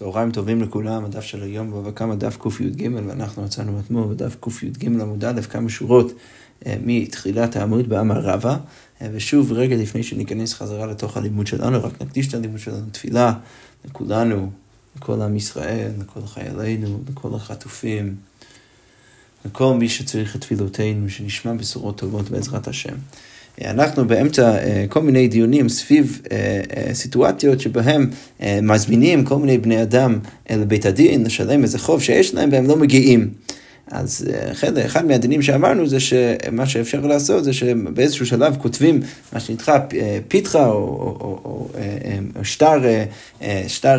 צהריים טובים לכולם, הדף של היום בבא קמא דף קי"ג ואנחנו מצאנו אתמול בדף קי"ג עמוד א' כמה שורות אה, מתחילת העמוד באמר רבא אה, ושוב רגע לפני שניכנס חזרה לתוך הלימוד שלנו רק נקדיש את הלימוד שלנו תפילה לכולנו, לכל עם ישראל, לכל חיילינו, לכל החטופים, לכל מי שצריך את תפילותינו, שנשמע בשורות טובות בעזרת השם. אנחנו באמצע אה, כל מיני דיונים סביב אה, אה, סיטואציות שבהם מזמינים כל מיני בני אדם לבית הדין לשלם איזה חוב שיש להם והם לא מגיעים. אז אחד, אחד מהדינים שאמרנו זה שמה שאפשר לעשות זה שבאיזשהו שלב כותבים מה שנקרא פיתחה או, או, או, או, או שטר, שטר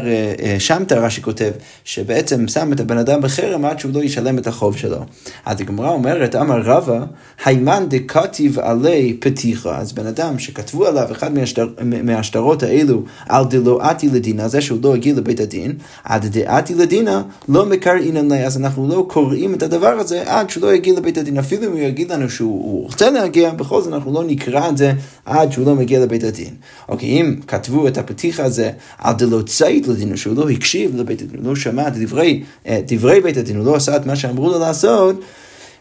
שמטה, רש"י כותב, שבעצם שם את הבן אדם בחרם עד שהוא לא ישלם את החוב שלו. אז הגמרא אומרת, אמר רבא, היימן דקטיב עלי פתיחה, אז בן אדם שכתבו עליו אחד מהשטר, מהשטרות האלו על דלואתי לדינה, זה שהוא לא הגיע לבית הדין, עד דעתי לדינה לא מקראינן לי, אז אנחנו לא קוראים את הדבר. הדבר הזה עד שהוא לא יגיע לבית הדין. אפילו אם הוא יגיד לנו שהוא רוצה להגיע, בכל זאת אנחנו לא נקרא את זה עד שהוא לא מגיע לבית הדין. אוקיי, אם כתבו את הפתיח הזה על דלא צייט לדין, שהוא לא הקשיב לבית הדין, הוא לא שמע את דברי, דברי בית הדין, הוא לא עשה את מה שאמרו לו לעשות,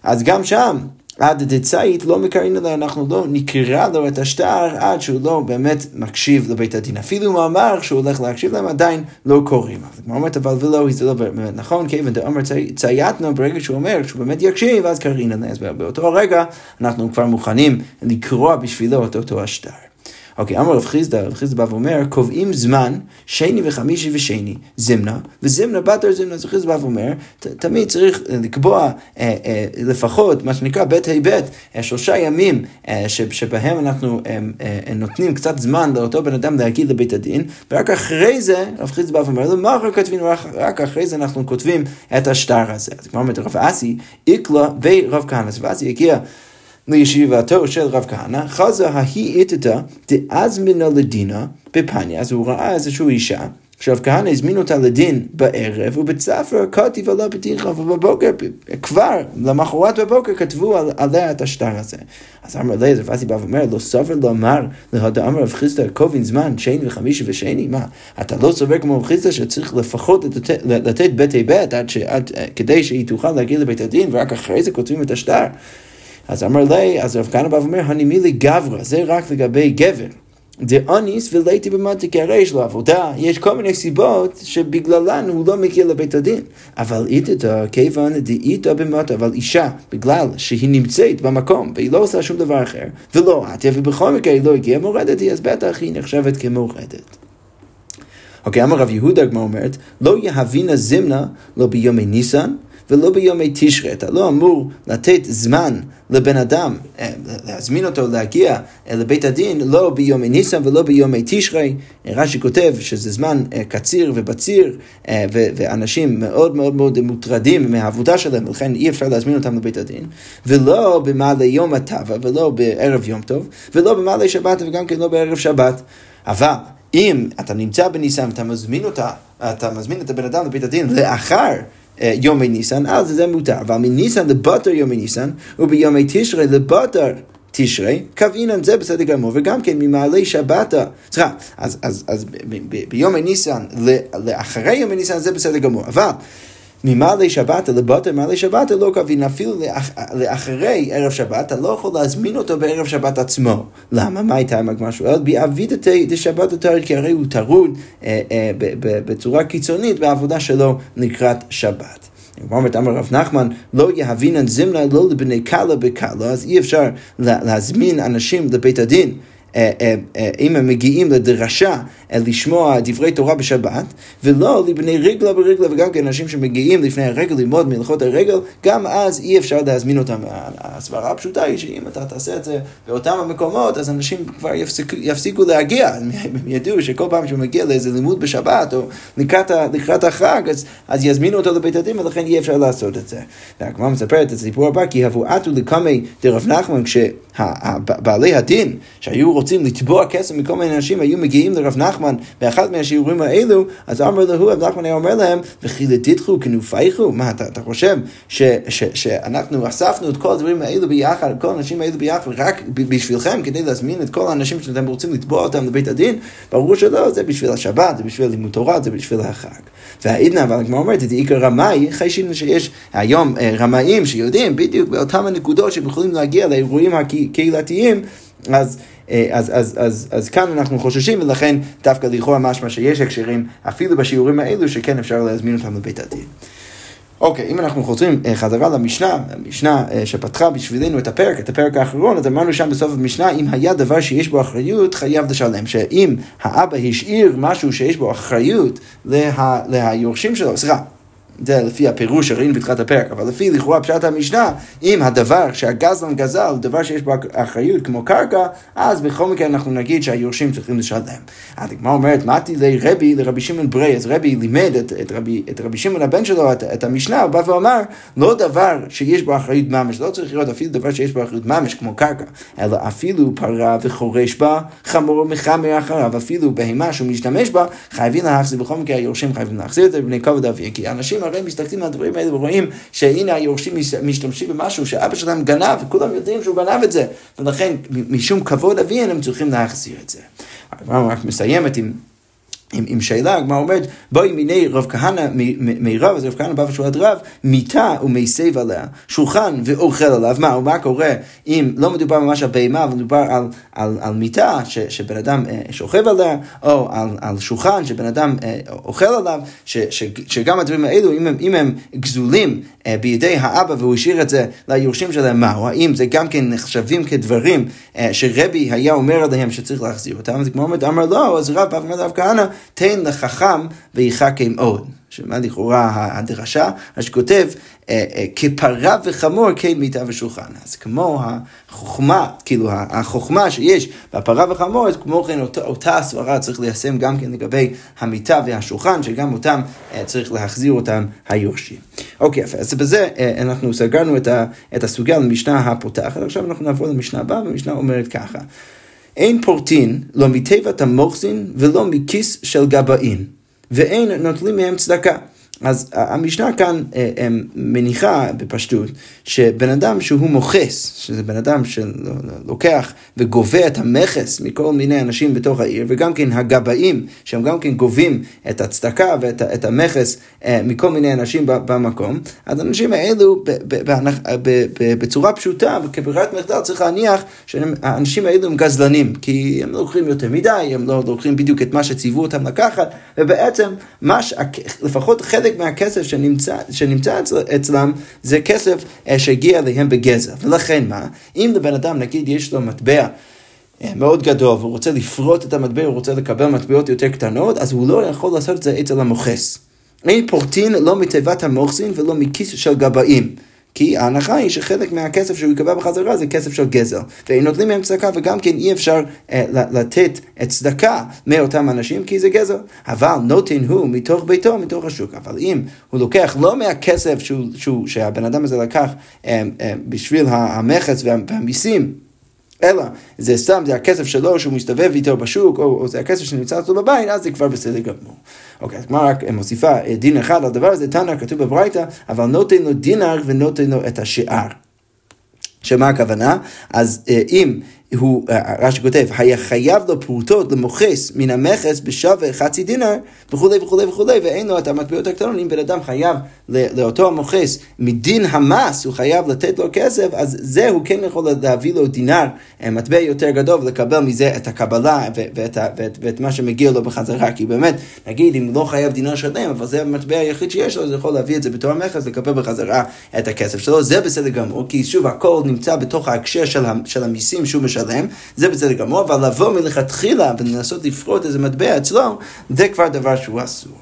אז גם שם עד דצאית לא מקרין אלא אנחנו לא נקרא לו את השטר עד שהוא לא באמת מקשיב לבית הדין. אפילו אם הוא אמר שהוא הולך להקשיב להם, עדיין לא קוראים. אז כמו אומרת, אבל ולא, זה לא באמת נכון, כיוון דאמר צייתנו, ברגע שהוא אומר שהוא באמת יקשיב, אז קרין אלא. אז באותו רגע אנחנו כבר מוכנים לקרוא בשבילו את אותו השטר. אוקיי, אמר רב חיסדא, רב חיסדא בא ואומר, קובעים זמן, שני וחמישי ושני, זמנה, וזמנה בתר זמנה, אז חיסדא בא ואומר, תמיד צריך לקבוע אה, אה, לפחות, מה שנקרא בית ה' בית, אה, שלושה ימים אה, שבהם אנחנו אה, אה, נותנים קצת זמן לאותו בן אדם להגיד לבית הדין, ורק אחרי זה, רב חיסדא בא ואומר, למה אחר כותבים, רק אחרי זה אנחנו כותבים את השטר הזה. אז כמו אומרת רב אסי, איקלה ברב כהנא, אז אסי הגיע לישיבתו של רב כהנא, חזה ההיא איתתה דאזמינה לדינה בפניה, אז הוא ראה איזושהי אישה. עכשיו כהנא הזמין אותה לדין בערב, ובצפר כתיב עליה פתיחה, ובבוקר, כבר, למחרת בבוקר כתבו על, עליה את השטר הזה. אז אמר אליעזר, ואז היא באה ואומרת, לא סובר לומר להדאמר רב חיסדא קובין זמן, שני וחמישי ושני, מה, אתה לא סובר כמו רב חיסדא שצריך לפחות לתת, לתת בית עד, עד, כדי שהיא תוכל להגיע לבית הדין, ורק אחרי זה כותבים את השטר. אז אמר לי, אז רב כהנא בא ואומר, הנימי לי גברא, זה רק לגבי גבר. דאניס ולייתי במטה, כי הרי יש לו עבודה, יש כל מיני סיבות שבגללן הוא לא מגיע לבית הדין. אבל איתתא, כיוון דאיתא במטה, אבל אישה, בגלל שהיא נמצאת במקום והיא לא עושה שום דבר אחר, ולא עטיה, ובכל מקרה היא לא הגיעה מורדת היא, אז בטח היא נחשבת כמורדת. אוקיי, אמר רב יהודה, הגמרא אומרת, לא יהבינה זמנה לא ביומי ניסן, ולא ביומי תשרי. אתה לא אמור לתת זמן לבן אדם, אה, להזמין אותו להגיע אה, לבית הדין, לא ביומי ניסן ולא ביומי תשרי. רש"י כותב שזה זמן אה, קציר ובציר, ואנשים מאוד מאוד מאוד מוטרדים מהעבודה שלהם, ולכן אי אפשר להזמין אותם לבית הדין. ולא במעלה יום הטבע, ולא בערב יום טוב, ולא במעלה שבת וגם כן לא בערב שבת. אבל אם אתה נמצא בניסן ואתה מזמין אותה, אתה מזמין את הבן אדם לבית הדין לאחר אה, יומי ניסן, אז זה מותר. אבל מניסן לבטר יומי ניסן, וביומי תשרי לבטר תשרי, קווינן זה בסדר גמור, וגם כן ממעלה שבתה, סליחה, אז, אז, אז ביומי ניסן, לאחרי יומי ניסן זה בסדר גמור, אבל ממעלה שבת לבטר מעלה שבת לא קבין, אפילו לאח, לאחרי ערב שבת, אתה לא יכול להזמין אותו בערב שבת עצמו. למה? מה הייתה עם הגמר שואל? באבידתי דשבת התרד, כי הרי הוא טרוד אה, אה, בצורה קיצונית בעבודה שלו לקראת שבת. אומרת אמר רב נחמן, לא יהבינן זמנה לא לבני קלה בקלה, אז אי אפשר להזמין אנשים לבית הדין. אה, אה, אה, אם הם מגיעים לדרשה לשמוע דברי תורה בשבת, ולא לבני רגלה ברגלה, וגם כן אנשים שמגיעים לפני הרגל ללמוד מלאכות הרגל, גם אז אי אפשר להזמין אותם. הסברה הפשוטה היא שאם אתה תעשה את זה באותם המקומות, אז אנשים כבר יפסיקו, יפסיקו להגיע. הם ידעו שכל פעם שהוא מגיע לאיזה לימוד בשבת, או לקראת, לקראת החג, אז, אז יזמינו אותו לבית הדין, ולכן אי אפשר לעשות את זה. והגמרא מספרת את הסיפור הבא, כי הבואתו לקמי דרב נחמן, כשה... בעלי הדין שהיו רוצים לתבוע כסף מכל מיני אנשים, היו מגיעים לרב נחמן באחד מהשיעורים האלו, אז אמר לו, רב נחמן היה אומר להם, וכי לדידכו כנופייכו? מה, אתה, אתה חושב ש, ש, שאנחנו אספנו את כל הדברים האלו ביחד, כל האנשים האלו ביחד, רק בשבילכם, כדי להזמין את כל האנשים שאתם רוצים לתבוע אותם לבית הדין? ברור שלא, זה בשביל השבת, זה בשביל לימוד תורה, זה בשביל החג. והעידנא, אבל הגמרא אומרת, את עיקר רמאי, חיישים שיש היום אה, רמאים שיודעים בדיוק באותם הנקודות שהם יכולים להגיע לאירועים הקהילתיים, אז... אה, אז, אז, אז, אז כאן אנחנו חוששים, ולכן דווקא לכאורה משמע שיש הקשרים, אפילו בשיעורים האלו, שכן אפשר להזמין אותם לבית הדין. אוקיי, אם אנחנו חוזרים אה, חזרה למשנה, המשנה אה, שפתחה בשבילנו את הפרק, את הפרק האחרון, אז אמרנו שם בסוף המשנה, אם היה דבר שיש בו אחריות, חייב לשלם. שאם האבא השאיר משהו שיש בו אחריות לה, ליורשים שלו, סליחה, זה לפי הפירוש שראינו בתחילת הפרק, אבל לפי לכאורה פשט המשנה, אם הדבר שהגזלן גזל, דבר שיש בו אחריות כמו קרקע, אז בכל מקרה אנחנו נגיד שהיורשים צריכים לשלם. אז הגמרא אומרת, מתי לרבי, לרבי שמעון ברי, אז רבי לימד את, את, רבי, את רבי שמעון הבן שלו, את, את המשנה, הוא בא ואמר, לא דבר שיש בו אחריות ממש, לא צריך לראות אפילו דבר שיש בו אחריות ממש כמו קרקע, אלא אפילו פרה וחורש בה, חמור מחמר אחריו, אפילו בהמה שהוא משתמש בה, חייבים להחזיר, בכל מקרה היורשים חייבים להחזיר את זה בני כבוד אבי, כי אנשים הרי מסתכלים על הדברים האלה ורואים שהנה היורשים משתמשים במשהו שאבא שלהם גנב, וכולם יודעים שהוא גנב את זה, ולכן משום כבוד אביהם הם צריכים להחזיר את זה. הגמרא רק מסיימת עם... עם, עם שאלה, הגמרא אומרת, בואי מיני רב כהנא מירב, אז רב כהנא בא ושואלת רב, מיטה ומסב עליה, שולחן ואוכל עליו, מה, ומה קורה אם לא מדובר ממש על בהמה, אבל מדובר על, על, על מיטה ש, שבן אדם אה, שוכב עליה, או על, על שולחן שבן אדם אה, אוכל עליו, ש, ש, שגם הדברים האלו, אם הם, אם הם גזולים אה, בידי האבא והוא השאיר את זה ליורשים שלהם, מה, או האם זה גם כן נחשבים כדברים שרבי היה אומר עליהם שצריך להחזיר אותם, אז כמו אומרת, אמר לא, אז רב בא ואומר לרב כהנא, תן לחכם ויחכם עוד. שמה לכאורה הדרשה, אז שכותב, אה, אה, כפרה וחמור כן מיטה ושולחן. אז כמו החוכמה, כאילו החוכמה שיש בפרה וחמור, אז כמו כן אותה, אותה הסברה צריך ליישם גם כן לגבי המיטה והשולחן, שגם אותם אה, צריך להחזיר אותם היורשים. אוקיי, יפה, אז בזה אנחנו סגרנו את, ה, את הסוגיה למשנה הפותחת, עכשיו אנחנו נעבור למשנה הבאה, והמשנה אומרת ככה. אין פורטין לא מתיבת המוחזין ולא מכיס של גבאין, ואין נוטלים מהם צדקה. אז המשנה כאן אה, אה, מניחה בפשטות שבן אדם שהוא מוכס, שזה בן אדם שלוקח וגובה את המכס מכל מיני אנשים בתוך העיר, וגם כן הגבאים, שהם גם כן גובים את הצדקה ואת המכס אה, מכל מיני אנשים במקום, אז האנשים האלו בצורה פשוטה, כברירת מחדל צריך להניח שהאנשים האלו הם גזלנים, כי הם לא לוקחים יותר מדי, הם לא לוקחים בדיוק את מה שציוו אותם לקחת, ובעצם מה ש... לפחות חלק מהכסף שנמצא, שנמצא אצל, אצלם זה כסף אה, שהגיע אליהם בגזר. ולכן מה? אם לבן אדם נגיד יש לו מטבע אה, מאוד גדול והוא רוצה לפרוט את המטבע, הוא רוצה לקבל מטבעות יותר קטנות, אז הוא לא יכול לעשות את זה אצל המוכס. אין פורטין לא מתיבת המוכסין ולא מכיס של גבאים. כי ההנחה היא שחלק מהכסף שהוא יקבל בחזרה זה כסף של גזל. ואין נותנים מהם צדקה, וגם כן אי אפשר אה, לתת צדקה מאותם אנשים, כי זה גזל. אבל נותן הוא מתוך ביתו, מתוך השוק. אבל אם הוא לוקח לא מהכסף שהוא, שהוא, שהבן אדם הזה לקח אה, אה, בשביל המכס והמיסים, אלא זה סתם, זה הכסף שלו שהוא מסתובב איתו בשוק, או, או זה הכסף שנמצא אצלו בבית, אז זה כבר בסדר גמור. אוקיי, אז הגמרא רק מוסיפה אה, דין אחד על הדבר הזה, תנא כתוב בברייתא, אבל נותן לו דינר ונותן לו את השאר. שמה הכוונה? אז אה, אם הוא, אה, רש"י כותב, היה חייב לו פרוטות למוכס מן המכס בשווה חצי דינר וכולי וכולי וכולי, ואין לו את המטבעות הקטנות, אם בן אדם חייב לאותו המוכס מדין המס, הוא חייב לתת לו כסף, אז זה הוא כן יכול להביא לו דינר, אה, מטבע יותר גדול, ולקבל מזה את הקבלה ואת, ואת, ואת מה שמגיע לו בחזרה, כי באמת, נגיד אם לא חייב דינר שלם, אבל זה המטבע היחיד שיש לו, אז הוא יכול להביא את זה בתור המכס, לקבל בחזרה את הכסף שלו, זה בסדר גמור, כי שוב, הכל נמצא בתוך ההקשר של, של המיסים שהוא משלם. לשלם, זה בסדר גמור, אבל לבוא מלכתחילה ולנסות לפרוט איזה מטבע אצלו, זה כבר דבר שהוא אסור.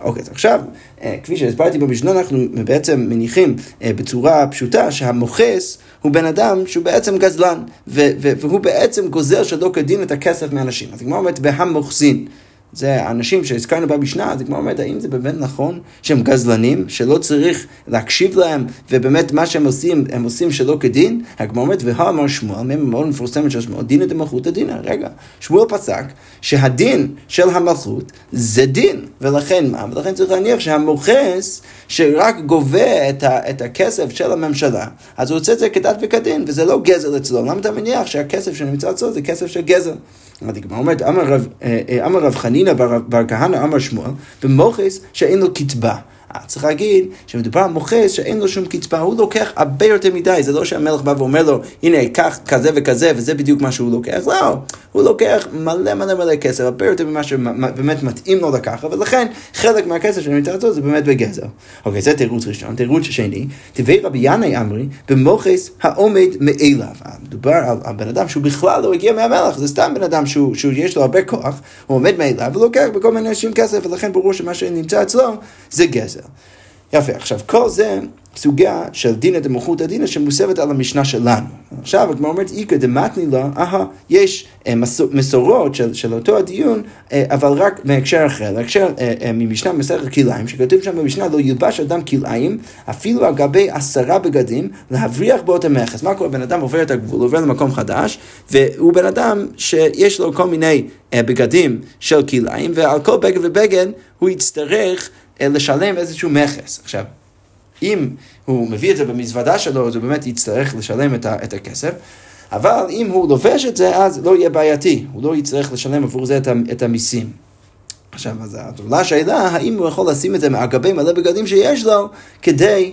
אוקיי, אז עכשיו, אה, כפי שהסברתי במשנה, אנחנו בעצם מניחים אה, בצורה פשוטה שהמוכס הוא בן אדם שהוא בעצם גזלן, והוא בעצם גוזר שלא כדין את הכסף מאנשים. אז הגמרא אומרת, בהמוכסין. זה האנשים שהזכרנו במשנה, זה כמו אומרת, האם זה באמת נכון שהם גזלנים, שלא צריך להקשיב להם, ובאמת מה שהם עושים, הם עושים שלא כדין? הגמרא אומרת, והאמר שמואל, מהם מאוד מפורסמת של שמואל, דינא דמלכותא דינא. רגע, שמואל פסק שהדין של המלכות זה דין, ולכן מה? ולכן צריך להניח שהמוכס שרק גובה את, ה, את הכסף של הממשלה, אז הוא עושה את זה כדת וכדין, וזה לא גזל אצלו. למה אתה מניח שהכסף שנמצא אצלו זה כסף של גזל? הגמרא אומרת, אמר רב, אה, אה, חנינא בר כהנא אמר שמואל, במוכס שאין לו קצבה. צריך להגיד שמדובר על מוכס שאין לו שום קצבה, הוא לוקח הרבה יותר מדי, זה לא שהמלך בא ואומר לו, הנה, קח כזה וכזה, וזה בדיוק מה שהוא לוקח, לא, הוא לוקח מלא מלא מלא כסף, הרבה יותר ממה שבאמת מתאים לו לקחת, ולכן חלק מהכסף שאני מתאר זה באמת בגזר. אוקיי, זה תירוץ ראשון. תירוץ שני, טבעי רבי ינאי אמרי, במוכס העומד מאליו. מדובר על, על בן אדם שהוא בכלל לא הגיע מהמלך, זה סתם בן אדם שיש לו הרבה כוח, הוא עומד מאליו ולוקח בכל מיני אנשים כסף, ולכן ברור שמה שנמצא אצלו זה גזר. יפה, עכשיו כל זה סוגיה של דינא דמלכותא דינא שמוסבת על המשנה שלנו. עכשיו הגמרא אומרת איכא דמתני לה, אהה, יש אה, מסורות של, של אותו הדיון, אה, אבל רק בהקשר אחר, בהקשר אה, ממשנה מסכת כלאיים, שכתוב שם במשנה לא ילבש אדם כלאיים, אפילו על גבי עשרה בגדים, להבריח בו את המכס. מה קורה? בן אדם עובר את הגבול, עובר למקום חדש, והוא בן אדם שיש לו כל מיני בגדים של כלאיים, ועל כל בגד ובגד הוא יצטרך לשלם איזשהו מכס. עכשיו, אם הוא מביא את זה במזוודה שלו, אז הוא באמת יצטרך לשלם את, ה, את הכסף. אבל אם הוא לובש את זה, אז לא יהיה בעייתי, הוא לא יצטרך לשלם עבור זה את, את המיסים. עכשיו, אז עולה השאלה, האם הוא יכול לשים את זה על גבי מלא בגדים שיש לו, כדי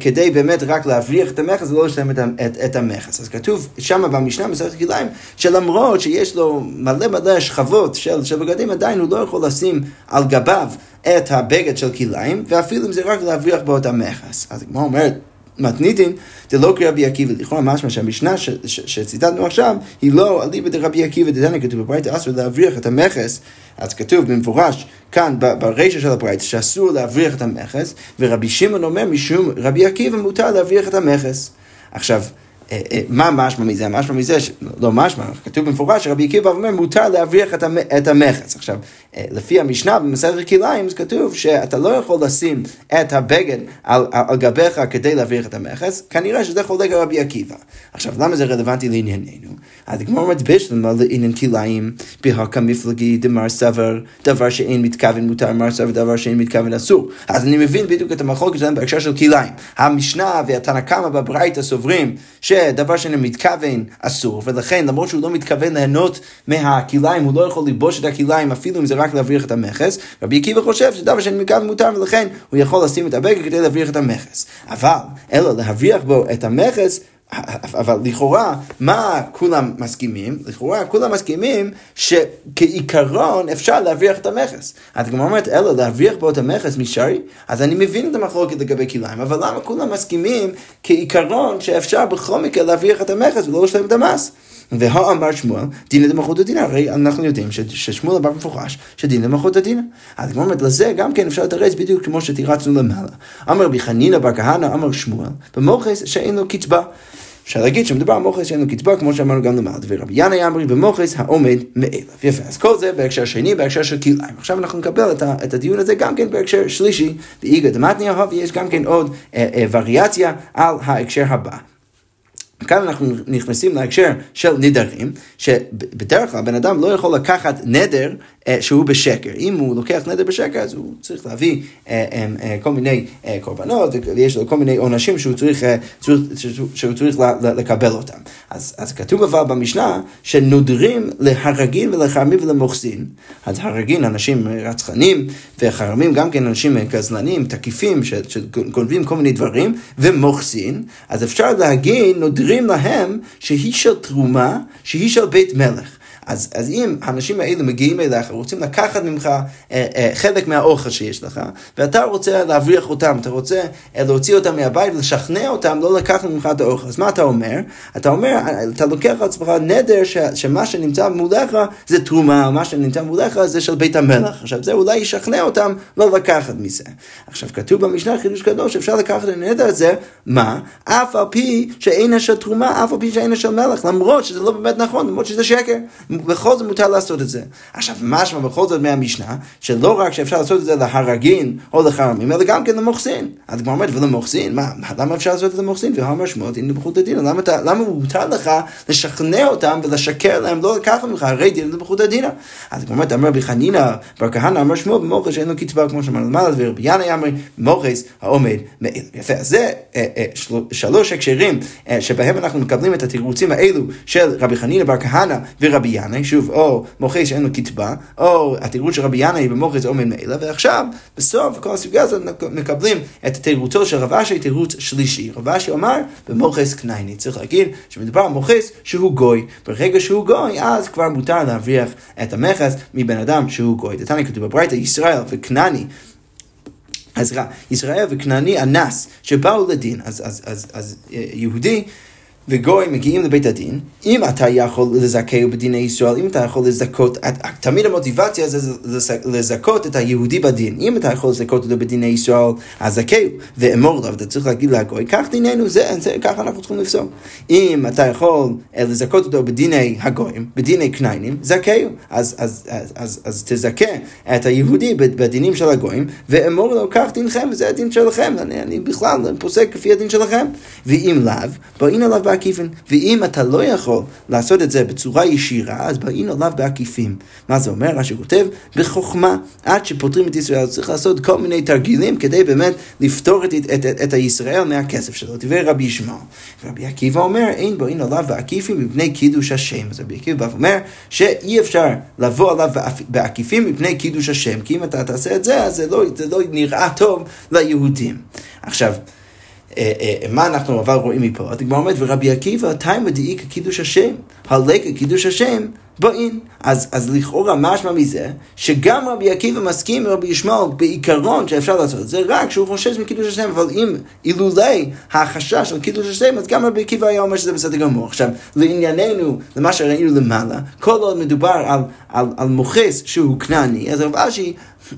כדי באמת רק להבריח את המכס ולא לשלם את, את, את המכס. אז כתוב שם במשנה מסכת כליים, שלמרות שיש לו מלא מלא שכבות של, של בגדים, עדיין הוא לא יכול לשים על גביו את הבגד של כליים, ואפילו אם זה רק להבריח בו את המכס. אז כמו אומרת, מתניתין דלא כרבי עקיבא, לכאורה משמע שהמשנה שציטטנו עכשיו היא לא אליבא דרבי עקיבא דתנא כתוב בברייתא אסור להבריח את המכס, אז כתוב במפורש כאן ברישא של הברייתא שאסור להבריח את המכס, ורבי שמעון אומר משום רבי עקיבא מותר להבריח את המכס. עכשיו אה, אה, מה משמע מזה? משמע מזה, לא משמע, כתוב במפורש שרבי עקיבא אומר מותר להבריח את המכס. עכשיו, לפי המשנה במסכת זה כתוב שאתה לא יכול לשים את הבגד על, על גביך כדי להבריח את המכס, כנראה שזה חולק על רבי עקיבא. עכשיו, למה זה רלוונטי לענייננו? אז הגמור אומרת בשלמה לעניין כליים, בהקה מפלגי דמר סבר, דבר שאין מתכוון מותר, מר סבר דבר שאין מתכוון אסור. אז אני מבין בדיוק את המחלוקת שלהם בהקשר של כליים. המשנה והתנא קמא בברייתא סוברים שדבר שאין מתכוון אסור, ולכן למרות שהוא לא מתכוון ליהנות מהכליים, הוא לא יכול ללבוש את הכליים אפילו אם זה רק להבריח את המכס. רבי עקיבא חושב שדבר שאין מתכוון מותר, ולכן הוא יכול לשים את הבגד כדי להבריח את המכס. אבל, אלא להבריח בו את המכס, אבל לכאורה, מה כולם מסכימים? לכאורה כולם מסכימים שכעיקרון אפשר להבריח את המכס. אז כמו אומרת, אלא להבריח בו את המכס משרי, אז אני מבין את המחלוקת לגבי כליים, אבל למה כולם מסכימים כעיקרון שאפשר בכל מקרה להבריח את המכס ולא לשלם את המס? והאמר שמואל, דין למלכות הדין, הרי אנחנו יודעים ששמואל אמר במפורש שדין למלכות הדין. אז כמו אומרת, לזה גם כן אפשר לתרץ בדיוק כמו שתירצנו למעלה. אמר רבי חנינא בר כהנא, אמר שמואל, במוכס שאין לו קצבה. אפשר להגיד שמדובר על מוכס שאין לו קצבה, כמו שאמרנו גם למעלה. ורבי ינאי אמרי במוכס העומד מאליו. יפה, אז כל זה בהקשר שני, בהקשר של כלאיים. עכשיו אנחנו נקבל את, את הדיון הזה גם כן בהקשר שלישי, ואיגא דמתניא, ויש גם כן עוד אה, אה, וריאציה על ההקשר הבא. כאן אנחנו נכנסים להקשר של נדרים, שבדרך כלל בן אדם לא יכול לקחת נדר שהוא בשקר. אם הוא לוקח נדר בשקר, אז הוא צריך להביא אה, אה, כל מיני קורבנות, ויש לו כל מיני עונשים שהוא צריך, שהוא צריך לקבל אותם. אז, אז כתוב אבל במשנה שנודרים להרגין ולחרמים ולמוחסין. אז הרגין אנשים רצחנים, וחרמים גם כן אנשים גזלנים, תקיפים, שגונבים כל מיני דברים, ומוחסין. אז אפשר להגיד, נודרים להם שהיא של תרומה, שהיא של בית מלך. אז, אז אם האנשים האלה מגיעים אליך, רוצים לקחת ממך אה, אה, חלק מהאוכל שיש לך, ואתה רוצה להבריח אותם, אתה רוצה אה, להוציא אותם מהבית ולשכנע אותם לא לקחת ממך את האוכל, אז מה אתה אומר? אתה אומר, אתה לוקח על עצמך נדר ש, שמה שנמצא מולך זה תרומה, מה שנמצא מולך זה של בית המלך. עכשיו זה אולי ישכנע אותם לא לקחת מזה. עכשיו כתוב במשנה חידוש קדוש שאפשר לקחת את הנדר הזה, מה? אף על פי שאינה של תרומה, אף על פי שאינה של מלך, למרות שזה לא באמת נכון, למרות שזה שקר. בכל זאת מותר לעשות את זה. עכשיו, משמע בכל זאת מהמשנה, שלא רק שאפשר לעשות את זה להרגין או לחרמים, אלא גם כן למוחסין. אז כבר אומרת, ולמוחסין, מה, למה אפשר לעשות את זה למוחסין? והאמר שמות, הנה בחוט הדין, למה, למה מותר לך לשכנע אותם ולשקר להם, לא לקחת ממך, הרי דין לבחוט הדין. אז כבר אומרת, אמר רבי חנינא, בר כהנא אמר שמואל במוחס שאין לו קצבה, כמו שאמרנו למעלה, ורבי ינאי אמר, מוחס העומד מעיל. יפה, אז זה אה, אה, שלוש הקשרים אה, שבהם אנחנו מקבלים את התירוצים האלו של רבי חנינא בר כהנא ורבי ינאי, שוב, או מוחס שאין לו קצבה, או התירוץ של רבי ינאי במוחס עומד מעילה, ועכשיו, בסוף כל הסוגיה הזאת מקבלים את תירוצו של רב אשי, תירוץ שלישי. רב אשי אמר, במוחס קנייני. צריך להגיד שמדובר על מוחס שהוא גוי. ברגע שהוא גוי, אז כבר מותר להבריח את המכס מבן אדם שהוא גוי. דתני כתוב בברייתא, ישראל וכנעני. אז רע, ישראל וכנעני אנס שבאו לדין, אז, אז, אז, אז יהודי וגוי מגיעים לבית הדין, אם אתה יכול לזכהו בדיני ישראל, אם אתה יכול לזכות, תמיד המוטיבציה זה לזכות את היהודי בדין. אם אתה יכול לזכות אותו בדיני ישראל, אז זכהו, ואמור לו, אתה צריך להגיד לגוי, כך דיננו, זה, זה, ככה אנחנו צריכים לפסוק. אם אתה יכול אה, לזכות אותו בדיני הגויים, בדיני כניינים, זכהו. אז, אז, אז, אז, אז תזכה את היהודי בדינים של הגויים, ואמור לו, כך דינכם, וזה הדין שלכם. אני, אני בכלל פוסק לפי הדין שלכם. ואם לאו, באין עליו בעקיפין. ואם אתה לא יכול לעשות את זה בצורה ישירה, אז באים עליו בעקיפים. מה זה אומר? רש"י כותב, בחוכמה, עד שפותרים את ישראל, צריך לעשות כל מיני תרגילים כדי באמת לפתור את, את, את, את הישראל מהכסף שלו. דברי רבי ישמעאל. ורבי עקיבא אומר, אין באים עליו בעקיפים מפני קידוש השם. אז רבי עקיבא אומר שאי אפשר לבוא עליו בעקיפים מפני קידוש השם, כי אם אתה תעשה את זה, אז זה לא, זה לא נראה טוב ליהודים. עכשיו, מה אנחנו אבל רואים מפה? הגמרא אומרת, ורבי עקיבא, תימא דאיכא קידוש השם, הלקה קידוש השם, באין. אז, אז לכאורה משמע מזה, שגם רבי עקיבא מסכים עם רבי ישמעאל בעיקרון שאפשר לעשות את זה, רק שהוא חושש מקידוש השם, אבל אם אילולי החשש של קידוש השם, אז גם רבי עקיבא היה אומר שזה בסדר גמור. עכשיו, לענייננו, למה שראינו למעלה, כל עוד מדובר על מוכס שהוא כנעני, אז רב אשי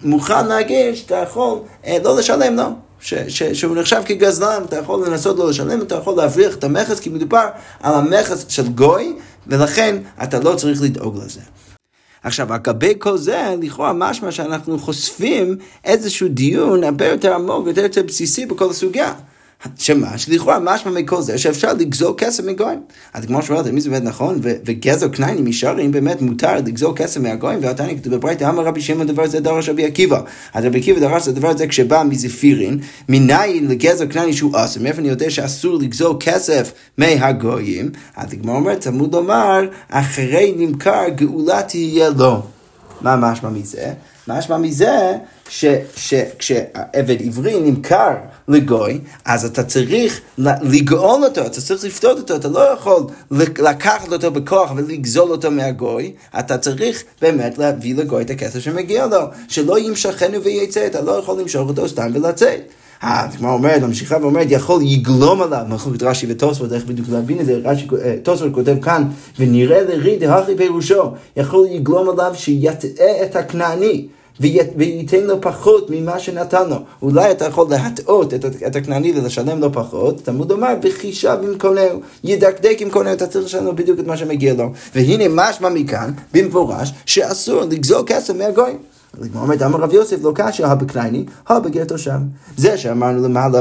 מוכן להגיד שאתה יכול אה, לא לשלם לו. לא. ש, ש, שהוא נחשב כגזלן, אתה יכול לנסות לא לשלם, אתה יכול להבריח את המכס, כי מדובר על המכס של גוי, ולכן אתה לא צריך לדאוג לזה. עכשיו, אגבי כל זה, לכאורה משמע שאנחנו חושפים איזשהו דיון הרבה יותר עמוק, יותר יותר בסיסי בכל הסוגיה. שמה? שלכאורה משמע מכל זה שאפשר לגזול כסף מגויים. אז כמו שאומרת, אם זה באמת נכון, וגזר קניינים ישרים באמת מותר לגזול כסף מהגויים, והתניא כתוב בברייתא, אמר רבי שמעון דבר זה דרש רבי עקיבא. אז רבי עקיבא דרש את הדבר הזה כשבא מזפירין, מניין לגזר קנייני שהוא אסור, מאיפה אני יודע שאסור לגזול כסף מהגויים? אז הגמרא אומרת, תמוד לומר, אחרי נמכר גאולה תהיה לו. מה משמע מזה? משמע מזה שכשעבד עברי נמכר לגוי, אז אתה צריך לגאול אותו, אתה צריך לפתות אותו, אתה לא יכול לקחת אותו בכוח ולגזול אותו מהגוי, אתה צריך באמת להביא לגוי את הכסף שמגיע לו, שלא ימשכנו ויצא, אתה לא יכול למשוך אותו סתם ולצאת. הגמרא אומרת, ממשיכה ואומרת, יכול יגלום עליו, מחלוקת רש"י וטוספות, איך בדיוק להבין את זה, אה, טוספות כותב כאן, ונראה לרי דהכי פירושו, יכול יגלום עליו שיטעה את הכנעני. וייתן לו פחות ממה שנתן לו. אולי אתה יכול להטעות את, את הכנעני ולשלם לו פחות, תלמוד אומר, בחישה במקונהו, ידקדק עם קונהו, אתה צריך לשלם לו בדיוק את מה שמגיע לו. והנה משמע מכאן, במפורש, שאסור לגזול כסף מהגויים. אומרת, אמר רב יוסף לא קשה, הבקנייני, הבגר תושב. זה שאמרנו למעלה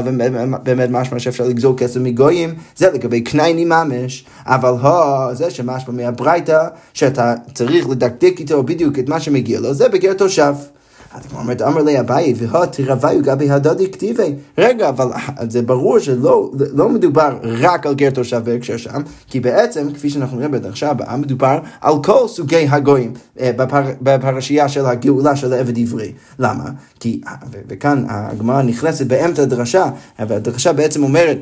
באמת משמע שאפשר לגזול כסף מגויים, זה לגבי קנייני ממש, אבל הו, זה שמשמע מהברייתא, שאתה צריך לדקדק איתו בדיוק את מה שמגיע לו, זה בגר תושב. אז כמו אומרת, אמר לי אביי, והא תרוויו גבי הדדי כתיבי. רגע, אבל זה ברור שלא לא מדובר רק על גר תושב בהקשר שם, כי בעצם, כפי שאנחנו רואים בדרשה הבאה, מדובר על כל סוגי הגויים אה, בפר, בפרשייה של הגאולה של העבד עברי. למה? כי, וכאן הגמרא נכנסת באמצע הדרשה, והדרשה בעצם אומרת,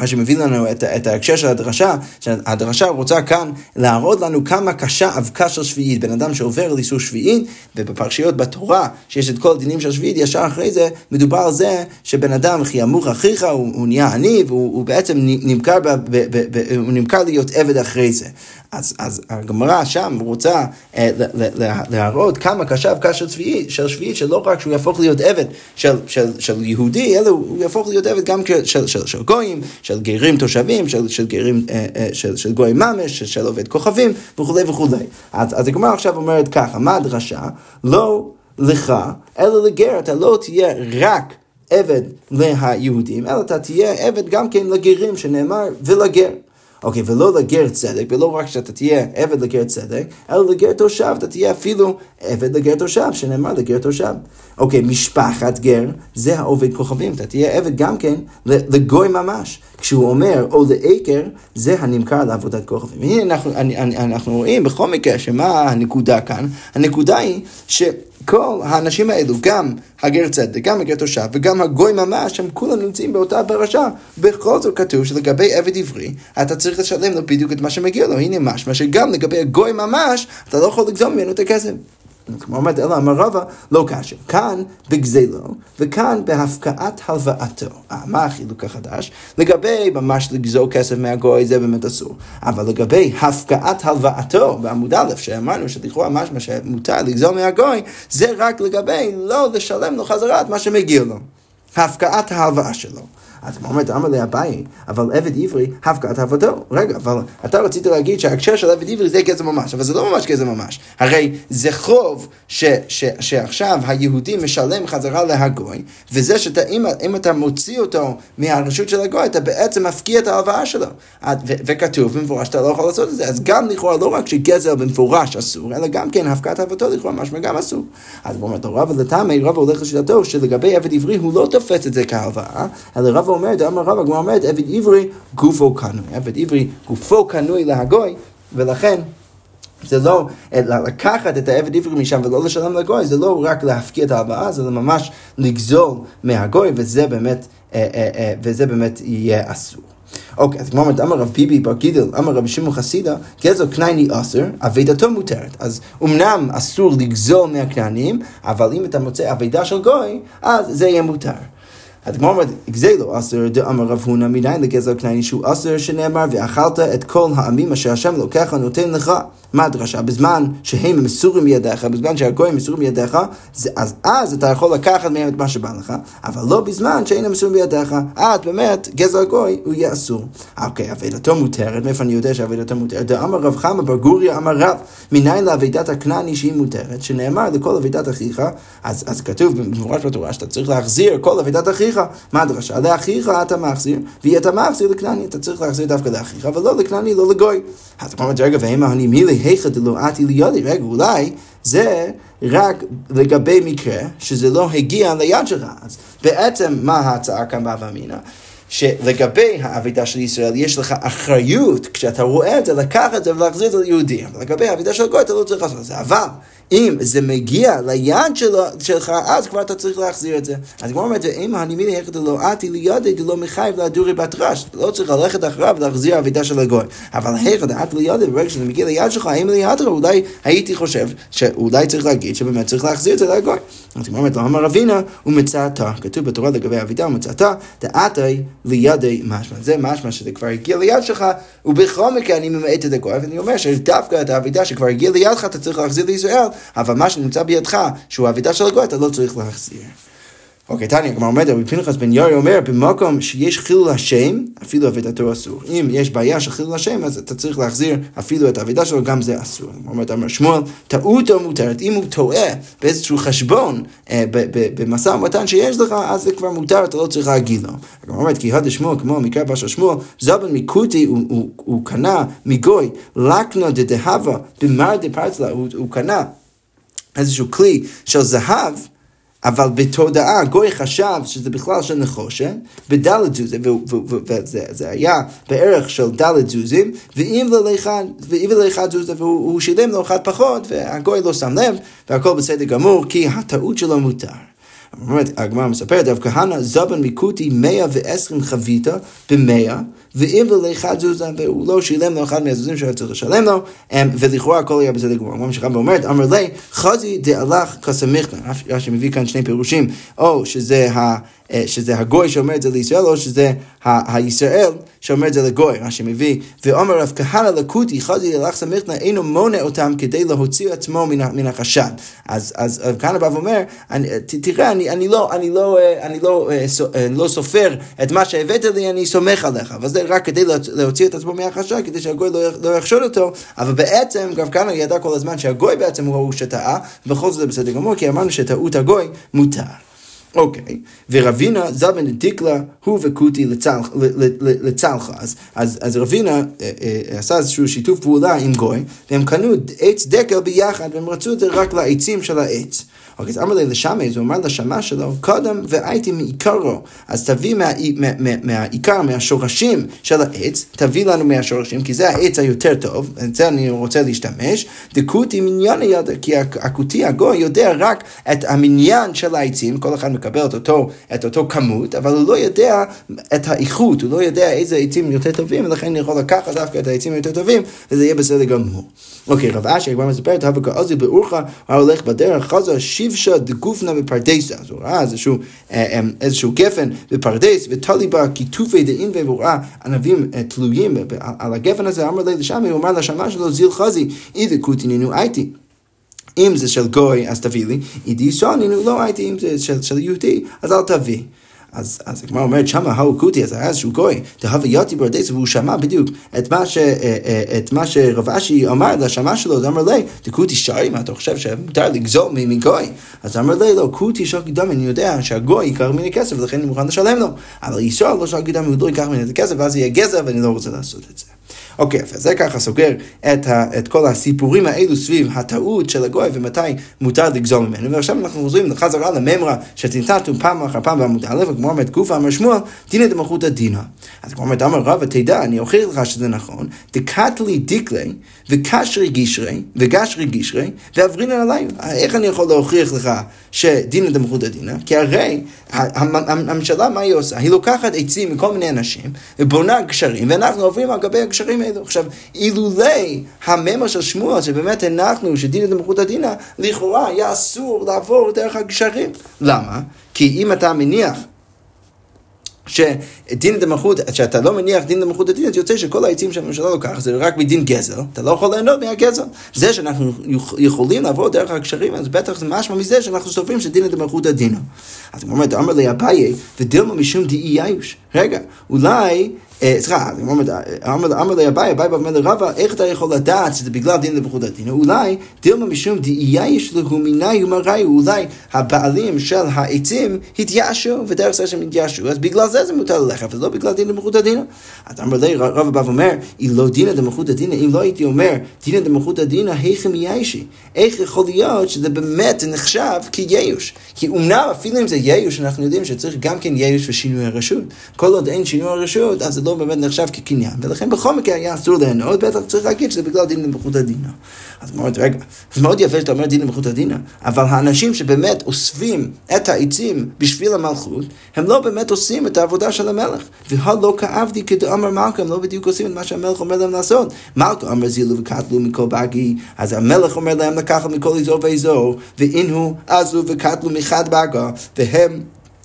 מה שמביא לנו את, את ההקשר של הדרשה, שהדרשה רוצה כאן להראות לנו כמה קשה אבקה של שביעית, בן אדם שעובר לאיסור שביעית, ובפרשיות בתורה, שיש את כל הדינים של שביעית, ישר אחרי זה מדובר על זה שבן אדם, וכי ימוך אחיך, הוא, הוא נהיה עני, והוא בעצם נמכר, ב, ב, ב, ב, הוא נמכר להיות עבד אחרי זה. אז, אז הגמרא שם רוצה אה, להראות כמה קשה אבקה של שביעית, של שביעית, שלא רק שהוא יהפוך להיות עבד של, של, של יהודי, אלא הוא יהפוך להיות עבד גם של, של, של, של גויים, של גרים תושבים, של, של גרים, של, של גוי ממש, של, של עובד כוכבים וכולי וכולי. אז, אז הגמרא עכשיו אומרת ככה, מה הדרשה? לא לך, אלא לגר, אתה לא תהיה רק עבד ליהודים, אלא אתה תהיה עבד גם כן לגרים, שנאמר ולגר. אוקיי, ולא לגר צדק, ולא רק שאתה תהיה עבד לגר צדק, אלא לגר תושב, אתה תהיה אפילו עבד לגר תושב, שנאמר לגר תושב. אוקיי, משפחת גר, זה העובד כוכבים, אתה תהיה עבד גם כן לגוי ממש. כשהוא אומר, או לעקר, זה הנמכר לעבודת כוכבים. והנה אנחנו, אני, אני, אנחנו רואים בכל מקרה שמה הנקודה כאן? הנקודה היא שכל האנשים האלו, גם הגר צדק, גם הגר תושב וגם הגוי ממש, הם כולם נמצאים באותה פרשה. בכל זאת כתוב שלגבי עבד עברי, אתה צריך לשלם לו בדיוק את מה שמגיע לו. הנה משמע שגם לגבי הגוי ממש, אתה לא יכול לגזום ממנו את הכסף. כמו אומרת, אלא אמר רבא, לא קשה. כאן בגזלו, וכאן בהפקעת הלוואתו. אה, מה החילוק החדש? לגבי ממש לגזול כסף מהגוי, זה באמת אסור. אבל לגבי הפקעת הלוואתו, בעמוד א', שאמרנו שלכאורה משמע שמותר לגזול מהגוי, זה רק לגבי לא לשלם לו חזרה את מה שמגיע לו. הפקעת ההלוואה שלו. אז כמו אומרת, אמר לי אביי, אבל עבד עברי, הפקעת עבודו. רגע, אבל אתה רצית להגיד שההקשר של עבד עברי זה כסף ממש, אבל זה לא ממש כסף ממש. הרי זה חוב ש, ש, שעכשיו היהודי משלם חזרה להגוי, וזה שאתה, אם, אם אתה מוציא אותו מהרשות של הגוי, אתה בעצם מפקיע את ההלוואה שלו. ו, וכתוב במפורש שאתה לא יכול לעשות את זה, אז גם לכאורה לא רק שגזל במפורש אסור, אלא גם כן הפקעת עבודו לכאורה משמע גם אסור. אז הוא אומר, רבא לטעמי, רבא הולך לשיטתו, שלגבי עבד עברי הוא לא תופס את זה כהלוואה, אלא רבא אומרת, אמר רבא, הגמרא אומרת, עבד עברי גופו קנוי. עבד עברי גופו קנוי להגוי, ולכן זה לא לקחת את העבד עברי משם ולא לשלם לגוי, זה לא רק להפקיע את ההלוואה, זה ממש לגזול מהגוי, וזה באמת, אה, אה, אה, וזה באמת יהיה אסור. אוקיי, אז כמו אומרת, אמר רב ביבי בר גידל, אמר רבי שמעון חסידה, גזל כנעני אסר, אבידתו מותרת. אז אמנם אסור לגזול מהכנענים, אבל אם אתה מוצא אבידה של גוי, אז זה יהיה מותר. כמו אומרת, גזלו אסר דאמר רב הונא מניין לגזל כנעני שהוא אסר שנאמר ואכלת את כל העמים אשר השם לוקח נותן לך. מה הדרשה? בזמן שהם מסורים מידיך, בזמן שהגויים מסורים מידיך, אז אז אתה יכול לקחת מהם את מה שבא לך, אבל לא בזמן שאינם מסורים בידיך. אז באמת, גזל הגוי הוא יהיה אסור. אוקיי, אבידתו מותרת, מאיפה אני יודע שאבידתו מותרת? דאמר רב חמא בר גוריה אמר רב, מניין לאבידת הכנעני שהיא מותרת, שנאמר לכל אבידת אחיך, אז כתוב במפורש בתורה שאתה צריך להחזיר כל אבידת אחיך. מה הדרשה? לאחיך אתה מחזיר, ואתה מחזיר לכנעני, אתה צריך להחזיר דווקא לאחיך, ולא לכנעני, לא לגוי. אז אתה אומר, רגע, והמה אני מילי היכא דלא עתי לידי, רגע, אולי זה רק לגבי מקרה שזה לא הגיע ליד שלך. אז בעצם מה ההצעה כאן באבא אמינא? שלגבי האבידה של ישראל יש לך אחריות, כשאתה רואה את זה, לקחת את זה ולהחזיר את זה ליהודים. לגבי האבידה של גוי אתה לא צריך לעשות את זה. אבל אם זה מגיע ליד שלו, שלך, אז כבר אתה צריך להחזיר את זה. אז כמו אומרת, אם הנימיני היכד דלא עתי לידי דלא מחייב להדורי בתרש. לא צריך ללכת אחריו ולהחזיר אבידה של הגוי. אבל היכד עתי לידי, ברגע שזה מגיע ליד שלך, אם ליד אולי הייתי חושב שאולי צריך להגיד שבאמת צריך להחזיר את זה לגוי. אז כמו אומרת, לא אמר אבינה, ומצאתה. כתוב בתורה לגבי אבידה ומצאתה, דעתי לידי משמע. זה משמע שזה כבר הגיע ליד שלך, ובכל מקרה אני ממעט את הגוי, ואני אומר שדווקא את האבידה שכבר הגיע לידך, אתה צריך להחזיר לישראל. אבל מה שנמצא בידך, שהוא האבידה של הגוי, אתה לא צריך להחזיר. אוקיי, תניא, הגמרא עומד, רבי פנחס בן יורי אומר, במקום שיש חילול השם, אפילו אבידתו אסור. אם יש בעיה של חילול השם, אז אתה צריך להחזיר אפילו את האבידה שלו, גם זה אסור. אומרת, אמר שמואל, טעותו מותרת. אם הוא טועה באיזשהו חשבון, אה, במשא ומתן שיש לך, אז זה כבר מותר, אתה לא צריך להגיד לו. הגמרא אומרת, כי הדה שמואל, כמו מקרא פרשת שמואל, זבן מקוטי, הוא, קנה מגוי, לקנו דדהבה, במר דפרצלה, הוא קנה איזשהו כלי של זהב, אבל בתודעה, גוי חשב שזה בכלל של נחושן, בדלת זוזים, וזה היה בערך של דלת זוזים, ואם לאחד זוזה, והוא שילם לו אחד פחות, והגוי לא שם לב, והכל בסדר גמור, כי הטעות שלו מותר. הגמרא מספרת, רב כהנא זבן מקוטי 120 חביתה במאה, ואם ולאחד זוזה, והוא לא שילם לו אחד מהזוזים שהיה צריך לשלם לו, ולכאורה הכל היה בסדר גמור. ממשיכה ואומרת, אמר לי, חזי דהלך כסמיכתא, רש"י מביא כאן שני פירושים, או שזה ה... שזה הגוי שאומר את זה לישראל, או שזה הישראל שאומר את זה לגוי, רש"י מביא, ואומר רב כהנא לקוטי חזי אלך סמיכנא אינו מונה אותם כדי להוציא עצמו מן החשד. אז, רב כהנא בא ואומר, תראה, אני, אני, לא, אני, לא, אני לא, לא סופר את מה שהבאת לי, אני סומך עליך, אבל זה רק כדי להוציא את עצמו מהחשד, כדי שהגוי לא, לא יחשוד אותו, אבל בעצם רב כהנא ידע כל הזמן שהגוי בעצם הוא ההוא שטעה, ובכל זאת זה בסדר גמור, כי אמרנו שטעות הגוי מותר. אוקיי, ורבינה זלמן דיקלה הוא וקוטי לצלחה. אז, אז, אז רבינה אה, אה, עשה איזשהו שיתוף פעולה עם גוי, והם קנו עץ דקל ביחד, והם רצו את זה רק לעצים של העץ. אוקיי, אז אמר לי לשמי, אז הוא אמר לשמה שלו, קודם והייתי מעיקרו, אז תביא מה, מה, מה, מהעיקר, מהשורשים של העץ, תביא לנו מהשורשים, כי זה העץ היותר טוב, את זה אני רוצה להשתמש, דקוטי מניין ידע, כי הכותי הגוי יודע רק את המניין של העצים, כל אחד מקבל את אותו, את אותו כמות, אבל הוא לא יודע את האיכות, הוא לא יודע איזה עצים יותר טובים, ולכן אני יכול לקחת דווקא את העצים היותר טובים, וזה יהיה בסדר גמור. אוקיי, רב אשר כבר מספר את הווה כאוזי הוא הולך בדרך, חזר שיבשה דגופנה בפרדסה. אז הוא ראה איזשהו, אה, אה, איזשהו גפן בפרדס, ותלי בה כיתופי דאין והוא ראה ענבים אה, תלויים על הגפן הזה, אמר לי לשם, הוא אמר לשמה שלו, זיל חזי, איזה קוטינינו הייתי. אם זה של גוי, אז תביא לי, אידי סונינו, לא הייתי, אם זה של, של יהודי, אז אל תביא. אז, אז הגמרא אומרת שמה ההוא קוטי, אז היה איזשהו גוי, תהווה יוטי ברדס, והוא שמע בדיוק את מה, ש, אה, אה, את מה שרב אשי אמר לשמה שלו, אז אמר לי, דקוטי שרי, מה אתה חושב שמותר לגזול מגוי? אז אמר לי, לא, קוטי שוק קדם, אני יודע שהגוי ייקח ממני כסף, ולכן אני מוכן לשלם לו. אבל ישראל לא שוק קדם, הוא לא ייקח ממני את הכסף, ואז יהיה גזע, ואני לא רוצה לעשות את זה. אוקיי, אז זה ככה סוגר את, ה, את כל הסיפורים האלו סביב הטעות של הגוי ומתי מותר לגזול ממנו. ועכשיו אנחנו חוזרים חזרה לממרה שתנתנו פעם אחר פעם בעמוד א', וכמו אומרת גופה אמר שמואל, דינא דמלכותא דינא. אז כמו אומרת אמר רבא, תדע, אני אוכיח לך שזה נכון, דקתלי דיקלי וקשרי גישרי וגשרי גישרי ואברינן עליי. איך אני יכול להוכיח לך שדינא דמלכותא דינא? כי הרי הממשלה, מה היא עושה? היא לוקחת עצים מכל מיני אנשים ובונה גשרים, ואנחנו עוברים על גבי הגשרים האלו. עכשיו, אילולי הממר של שמואל, שבאמת הנחנו שדינא דמלכותא דינא, לכאורה היה אסור לעבור דרך הגשרים. למה? כי אם אתה מניח שדין דמלכות, שאתה לא מניח דין דמלכות הדין, אז יוצא שכל העצים שהממשלה לוקחת זה רק בדין גזל, אתה לא יכול ליהנות מהגזל. זה שאנחנו יכולים לעבור דרך הקשרים, אז בטח זה משמע מזה שאנחנו סופרים שדין דמלכות הדין. אז הוא אומר, אמר לי אביי, ודילמה משום דאי יאיוש. רגע, אולי סליחה, אמר לי אביי, אביי אומר לרבא, איך אתה יכול לדעת שזה בגלל דין לבחור הדין? אולי דילמה משום דאייה יש לו מיני ומראי, אולי הבעלים של העצים התייאשו, ודרך זה שהם התייאשו, אז בגלל זה זה מותר ללכת, ולא בגלל דין לבחור הדין. אז אמר לי, רבא בא ואומר, אם לא דינא דמלכות הדינא, אם לא הייתי אומר דינא דמלכות הדינא, היכם יאישי. איך יכול להיות שזה באמת נחשב כייאוש? כי אומנם אפילו אם זה ייאוש, אנחנו יודעים שצריך גם כן ייאוש ושינוי הרשות. כל עוד אין שינוי הרשות, אז זה לא באמת נחשב כקניין, ולכן בכל מקרה היה אסור ליהנות, בטח צריך להגיד שזה בגלל דין למלכות הדינא. אז אומרת, רגע, זה מאוד יפה שאתה אומר דין למלכות הדינא, אבל האנשים שבאמת אוספים את העצים בשביל המלכות, הם לא באמת עושים את העבודה של המלך. והלא כאבדי כדאמר מלכה, הם לא בדיוק עושים את מה שהמלך אומר להם לעשות. מלכה אמר זילו וקטלו מכל בגי, אז המלך אומר להם לקחת מכל אזור ואזור, והנה עזו וקטלו מחד בגה, והם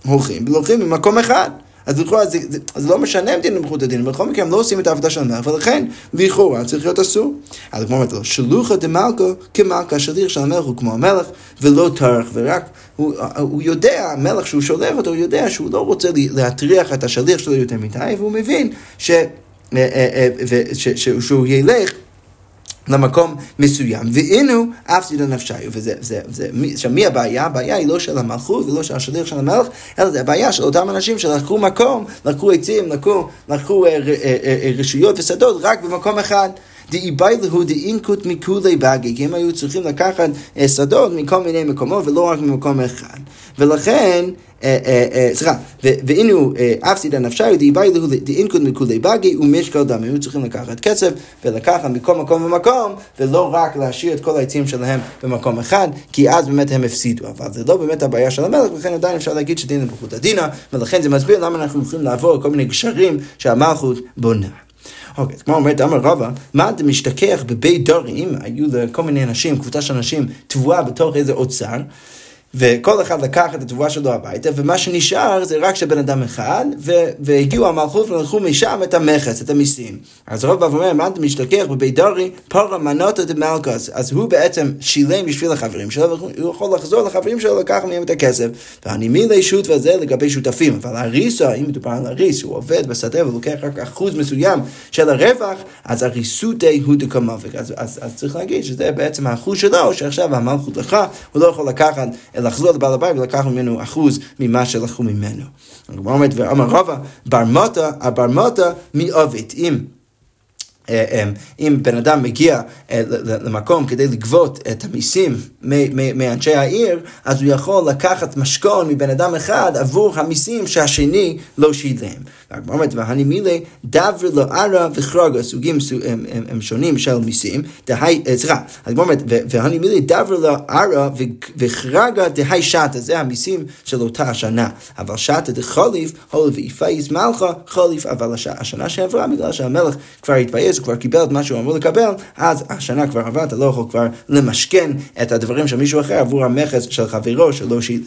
הולכים ולוקחים ממקום אחד. אז לכאורה זה, זה, זה לא משנה אם דין למלכות הדין, בכל מקרה הם לא עושים את העבודה של המלך, ולכן לכאורה צריך להיות אסור. אז כמו אומרת לו, שלוחה דמלכה כמלכה, השליח של המלך הוא כמו המלך, ולא טרח, ורק הוא, הוא יודע, המלך שהוא שולח אותו, הוא יודע שהוא לא רוצה להטריח את השליח שלו יותר מדי, והוא מבין ש, אה, אה, אה, שהוא ילך למקום מסוים, והנה אף סידן נפשיו, וזה, זה, זה, עכשיו מי הבעיה? הבעיה היא לא של המלכות ולא של השליח של המלך, אלא זה הבעיה של אותם אנשים שלקחו מקום, לקחו עצים, לקחו, לקחו אה, אה, אה, רשויות ושדות רק במקום אחד. דאיבאי להו דאינקוט מכולי בגי, כי הם היו צריכים לקחת אה, שדות מכל מיני מקומות ולא רק ממקום אחד. ולכן, אה, אה, סליחה, והנה אף סידה נפשי, דאיבאי להו דאינקוט מכולי בגי ומשקל דם. היו צריכים לקחת כסף ולקחת מכל מקום ומקום, ולא רק להשאיר את כל העצים שלהם במקום אחד, כי אז באמת הם הפסידו. אבל זה לא באמת הבעיה של המלך, ולכן עדיין אפשר להגיד שדין בחוט הדינא, ולכן זה מסביר למה אנחנו יכולים לעבור כל מיני גשרים שהמלכות בונה. אוקיי, כמו אומרת אמר רבא, מה אתה משתכח בבית דורים, היו לכל מיני אנשים, קבוצה של אנשים, תבואה בתוך איזה אוצר, וכל אחד לקח את התבואה שלו הביתה, ומה שנשאר זה רק של בן אדם אחד, ו- והגיעו המלכות ולקחו משם את המכס, את המיסים. אז הרב בא ואומר, מה אתה משתכח בבית דורי, פורה מנותא דמלכוס. אז הוא בעצם שילם בשביל החברים שלו, והוא יכול לחזור לחברים שלו, לקח מהם את הכסף. ואני מילי שוט וזה לגבי שותפים. אבל הריסה, אם מדובר על הריס, הוא עובד בשדה ולוקח רק אחוז מסוים של הרווח, אז הריסותי הוא דקמוביק. אז, אז, אז צריך להגיד שזה בעצם האחוז שלו, שעכשיו המלכות לך, הוא לא יכול לקחת, לחזור לבעל הבית ולקח ממנו אחוז ממה שלקחו ממנו. הגמרא אומרת, ואמר רבא, בר מוטה, הבר מוטה מעובד. אם אם בן אדם מגיע אה, למקום כדי לגבות את המיסים מאנשי העיר, אז הוא יכול לקחת משכון מבן אדם אחד עבור המיסים שהשני לא שילם. והגמרא אומרת, והנימילי דברי לא ערא וחרגה, סוגים הם, שונים של מיסים, סליחה, הגמרא אומרת, והנימילי דברי לא ערא וחרגה דהי שטה, זה המיסים של אותה השנה. אבל שטה דחוליף, הולו ואיפאיס מלכה, חוליף, אבל השנה שעברה, בגלל שהמלך כבר התבייש, הוא כבר קיבל את מה שהוא אמור לקבל, אז השנה כבר עברה, אתה לא יכול כבר למשכן את הדברים של מישהו אחר עבור המכס של חברו שלא שילם.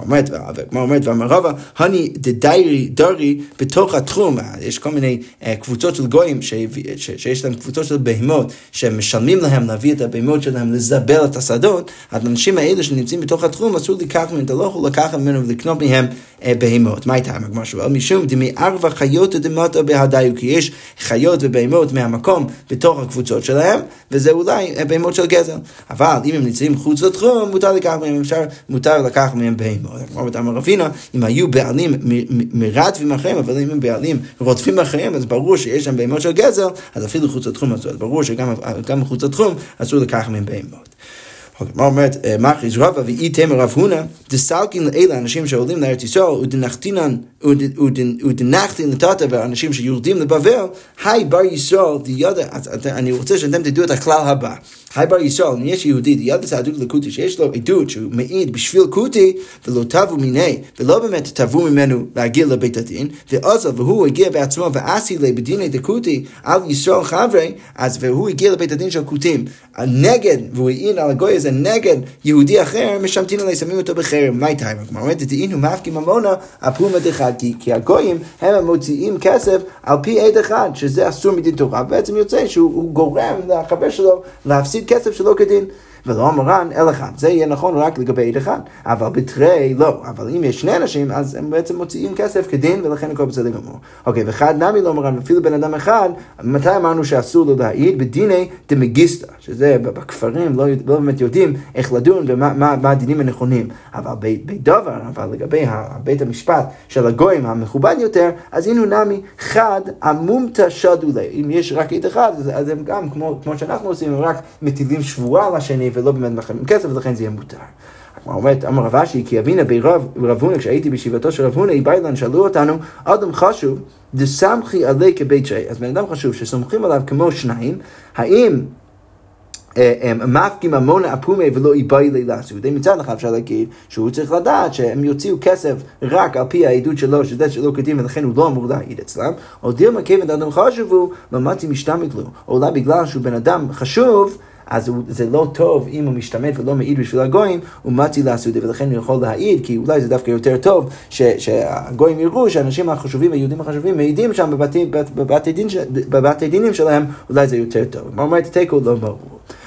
אומרת, והגמרא אומרת, ואמר רבא, הני דדיירי דרי בתוך התחום, יש כל מיני uh, קבוצות של גויים שיש להם קבוצות של בהמות שמשלמים להם להביא את הבהמות שלהם לזבל את השדות, האנשים האלה שנמצאים בתוך התחום אסור לקחת מהם, אתה לא יכול לקחת ממנו ולקנות מהם uh, בהמות. מה הייתה הגמרא שואל? משום דמי ארבע חיות דמטה בהדיו, כי יש חיות ובהמות מהמקום בתוך הקבוצות שלהם, וזה אולי בהמות של גזל. אבל אם הם נמצאים חוץ לתחום, מותר לקחת מהם, אפשר, מותר לקחת מהם בהמות. כמו אמר רבינה, אם היו בעלים מרדפים אחריהם, אבל אם הם בעלים רודפים אחריהם, אז ברור שיש שם בהמות של גזל, אז אפילו חוץ לתחום אסור. אז ברור שגם מחוץ לתחום אסור לקחת מהם בהמות. מה אומרת, אה, מכריז רבא ואי תמר רב הונא, דסלקין לאלה אנשים שעולים לארץ ישראל, ודנחתינן, ודנחתין לטאטה, ואנשים שיורדים לבבל, היי בר ישראל, אני רוצה שאתם תדעו את הכלל הבא. היי בר ישראל, אם יש יהודי, דיאדה זה עדות לקוטי, שיש לו עדות שהוא מעיד בשביל קוטי, ולא תבו מיני, ולא באמת תבו ממנו להגיע לבית הדין, ועוזר, והוא הגיע בעצמו, ואסי לי בדיני דקוטי על ישראל חברי, אז והוא הגיע לבית הדין של קוטים, נגד, והוא העיד על הגוי הזה נגד יהודי אחר, משמתין עלי, שמים אותו בחרם, מה איתה? כלומר, אומרת, דהינו מאפקים ממונה, הפרומה דחד, כי הגויים הם המוציאים כסף על פי עד אחד, שזה אסור מדין תורה, ובעצם יוצא שהוא גורם לחבר שלו להפסיד כסף שלא כדין. ולא מרן אל אחד. זה יהיה נכון רק לגבי עד אחד, אבל בתרי לא. אבל אם יש שני אנשים, אז הם בעצם מוציאים כסף כדין, ולכן הכל בסדר גמור. אוקיי, ואחד נמי לא מרן, אפילו בן אדם אחד, מתי אמרנו שאסור לו להעיד? בדיני דמגיסטה, שזה בכפרים לא, לא באמת יודעים איך לדון ומה מה, מה הדינים הנכונים. אבל בדבר, אבל לגבי בית המשפט של הגויים המכובד יותר, אז הנה נמי חד המומתא שדולי. אם יש רק עד אחד, אז הם גם, כמו, כמו שאנחנו עושים, הם רק מטילים שבועה לשני. ולא באמת מחייבים כסף, ולכן זה יהיה מותר. הגמרא אומרת, אמר רב אשי, כי אבינה ברב הונא, כשהייתי בישיבתו של רב הונא, איבאילן, שאלו אותנו, אדם חשוב, דסמכי עלי כבית שי. אז בן אדם חשוב שסומכים עליו כמו שניים, האם מפקים ממונה אפומי ולא איבאי לילסו. מצד אחד אפשר להגיד שהוא צריך לדעת שהם יוציאו כסף רק על פי העדות שלו, שזה שלא כדין ולכן הוא לא אמור להעיד אצלם, או דילמה כיוון אדם חשוב הוא, לא מצי משתמט לו. או אולי בגלל שהוא בן אדם חשוב, אז זה לא טוב אם הוא משתמט ולא מעיד בשביל הגויים, הוא מתי לעשות ולכן הוא יכול להעיד, כי אולי זה דווקא יותר טוב ש, שהגויים יראו שהאנשים החשובים, היהודים החשובים, מעידים שם בבתי, בבתי, דין, בבתי דינים שלהם, אולי זה יותר טוב. מה אומרת תיקו לא ברור.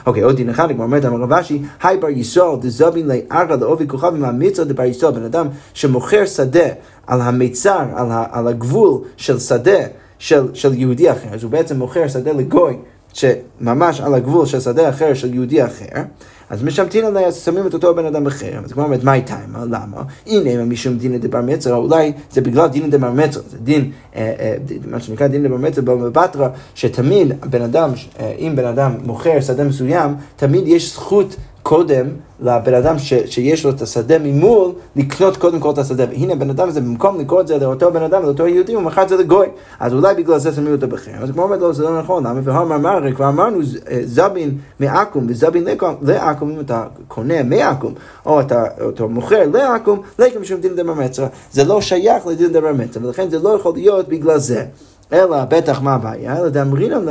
אוקיי, עוד דין אחד, כמו אומרת אמר רב אשי, היי בר ישראל, דזבין לארבע לעובי כוכב עם המצר דבר ישראל, בן אדם שמוכר שדה על המיצר, על, על הגבול של שדה של, של יהודי אחר, אז הוא בעצם מוכר שדה לגוי. שממש על הגבול של שדה אחר של יהודי אחר, אז משמטין עליה, שמים את אותו בן אדם בחרם. אז כמו אומרת, מה איתה? למה? הנה, משום דין דבר מצר, אולי זה בגלל דין דבר מצר, זה דין, אה, אה, מה שנקרא דין דבר מצר בבטרה, שתמיד בן אדם, אה, אם בן אדם מוכר שדה מסוים, תמיד יש זכות קודם לבן אדם ש, שיש לו את השדה ממול, לקנות קודם כל את השדה. והנה בן אדם הזה, במקום לקרוא את זה לאותו בן אדם, לאותו יהודי, הוא מכר את זה לגוי. אז אולי בגלל זה שמים אותו בחרם. אז כמו אומרת לו, זה לא נכון, למה? והוא אמר, כבר אמרנו זבין מעכו"ם וזבין לעכו"ם, אם אתה קונה מעכו"ם, או אתה, אתה מוכר לעכו"ם, לקם שום דין דבר מצרה. זה לא שייך לדין דבר מצרה, ולכן זה לא יכול להיות בגלל זה. אלא בטח מה הבעיה? אלא דאמרינן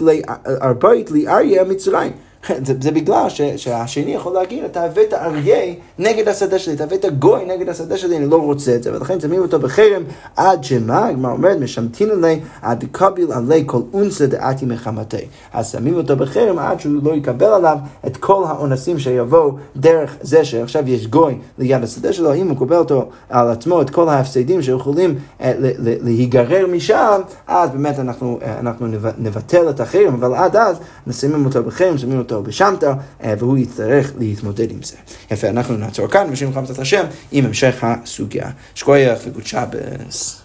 לי, ארבעית לי אריה מצרים. זה, זה בגלל ש, שהשני יכול להגיד, אתה הבאת אריה נגד השדה שלי, אתה הבאת גוי נגד השדה שלי, אני לא רוצה את זה, ולכן שמים אותו בחרם עד שמה, הגמרא אומרת, משמתין עלי עד קביל עלי כל אונסה דעתי מחמתי. אז שמים אותו בחרם עד שהוא לא יקבל עליו את כל האונסים שיבואו דרך זה שעכשיו יש גוי ליד השדה שלו, אם הוא קובל אותו על עצמו את כל ההפסדים שיכולים אה, להיגרר משם, אז באמת אנחנו, אה, אנחנו נבטל את החרם, אבל עד אז נשים אותו בחרם, שמים אותו בשמטה, אה, והוא יצטרך להתמודד עם זה. יפה, אנחנו נעצור כאן, ושם לך השם עם המשך הסוגיה. שכוייך וגוד שבס.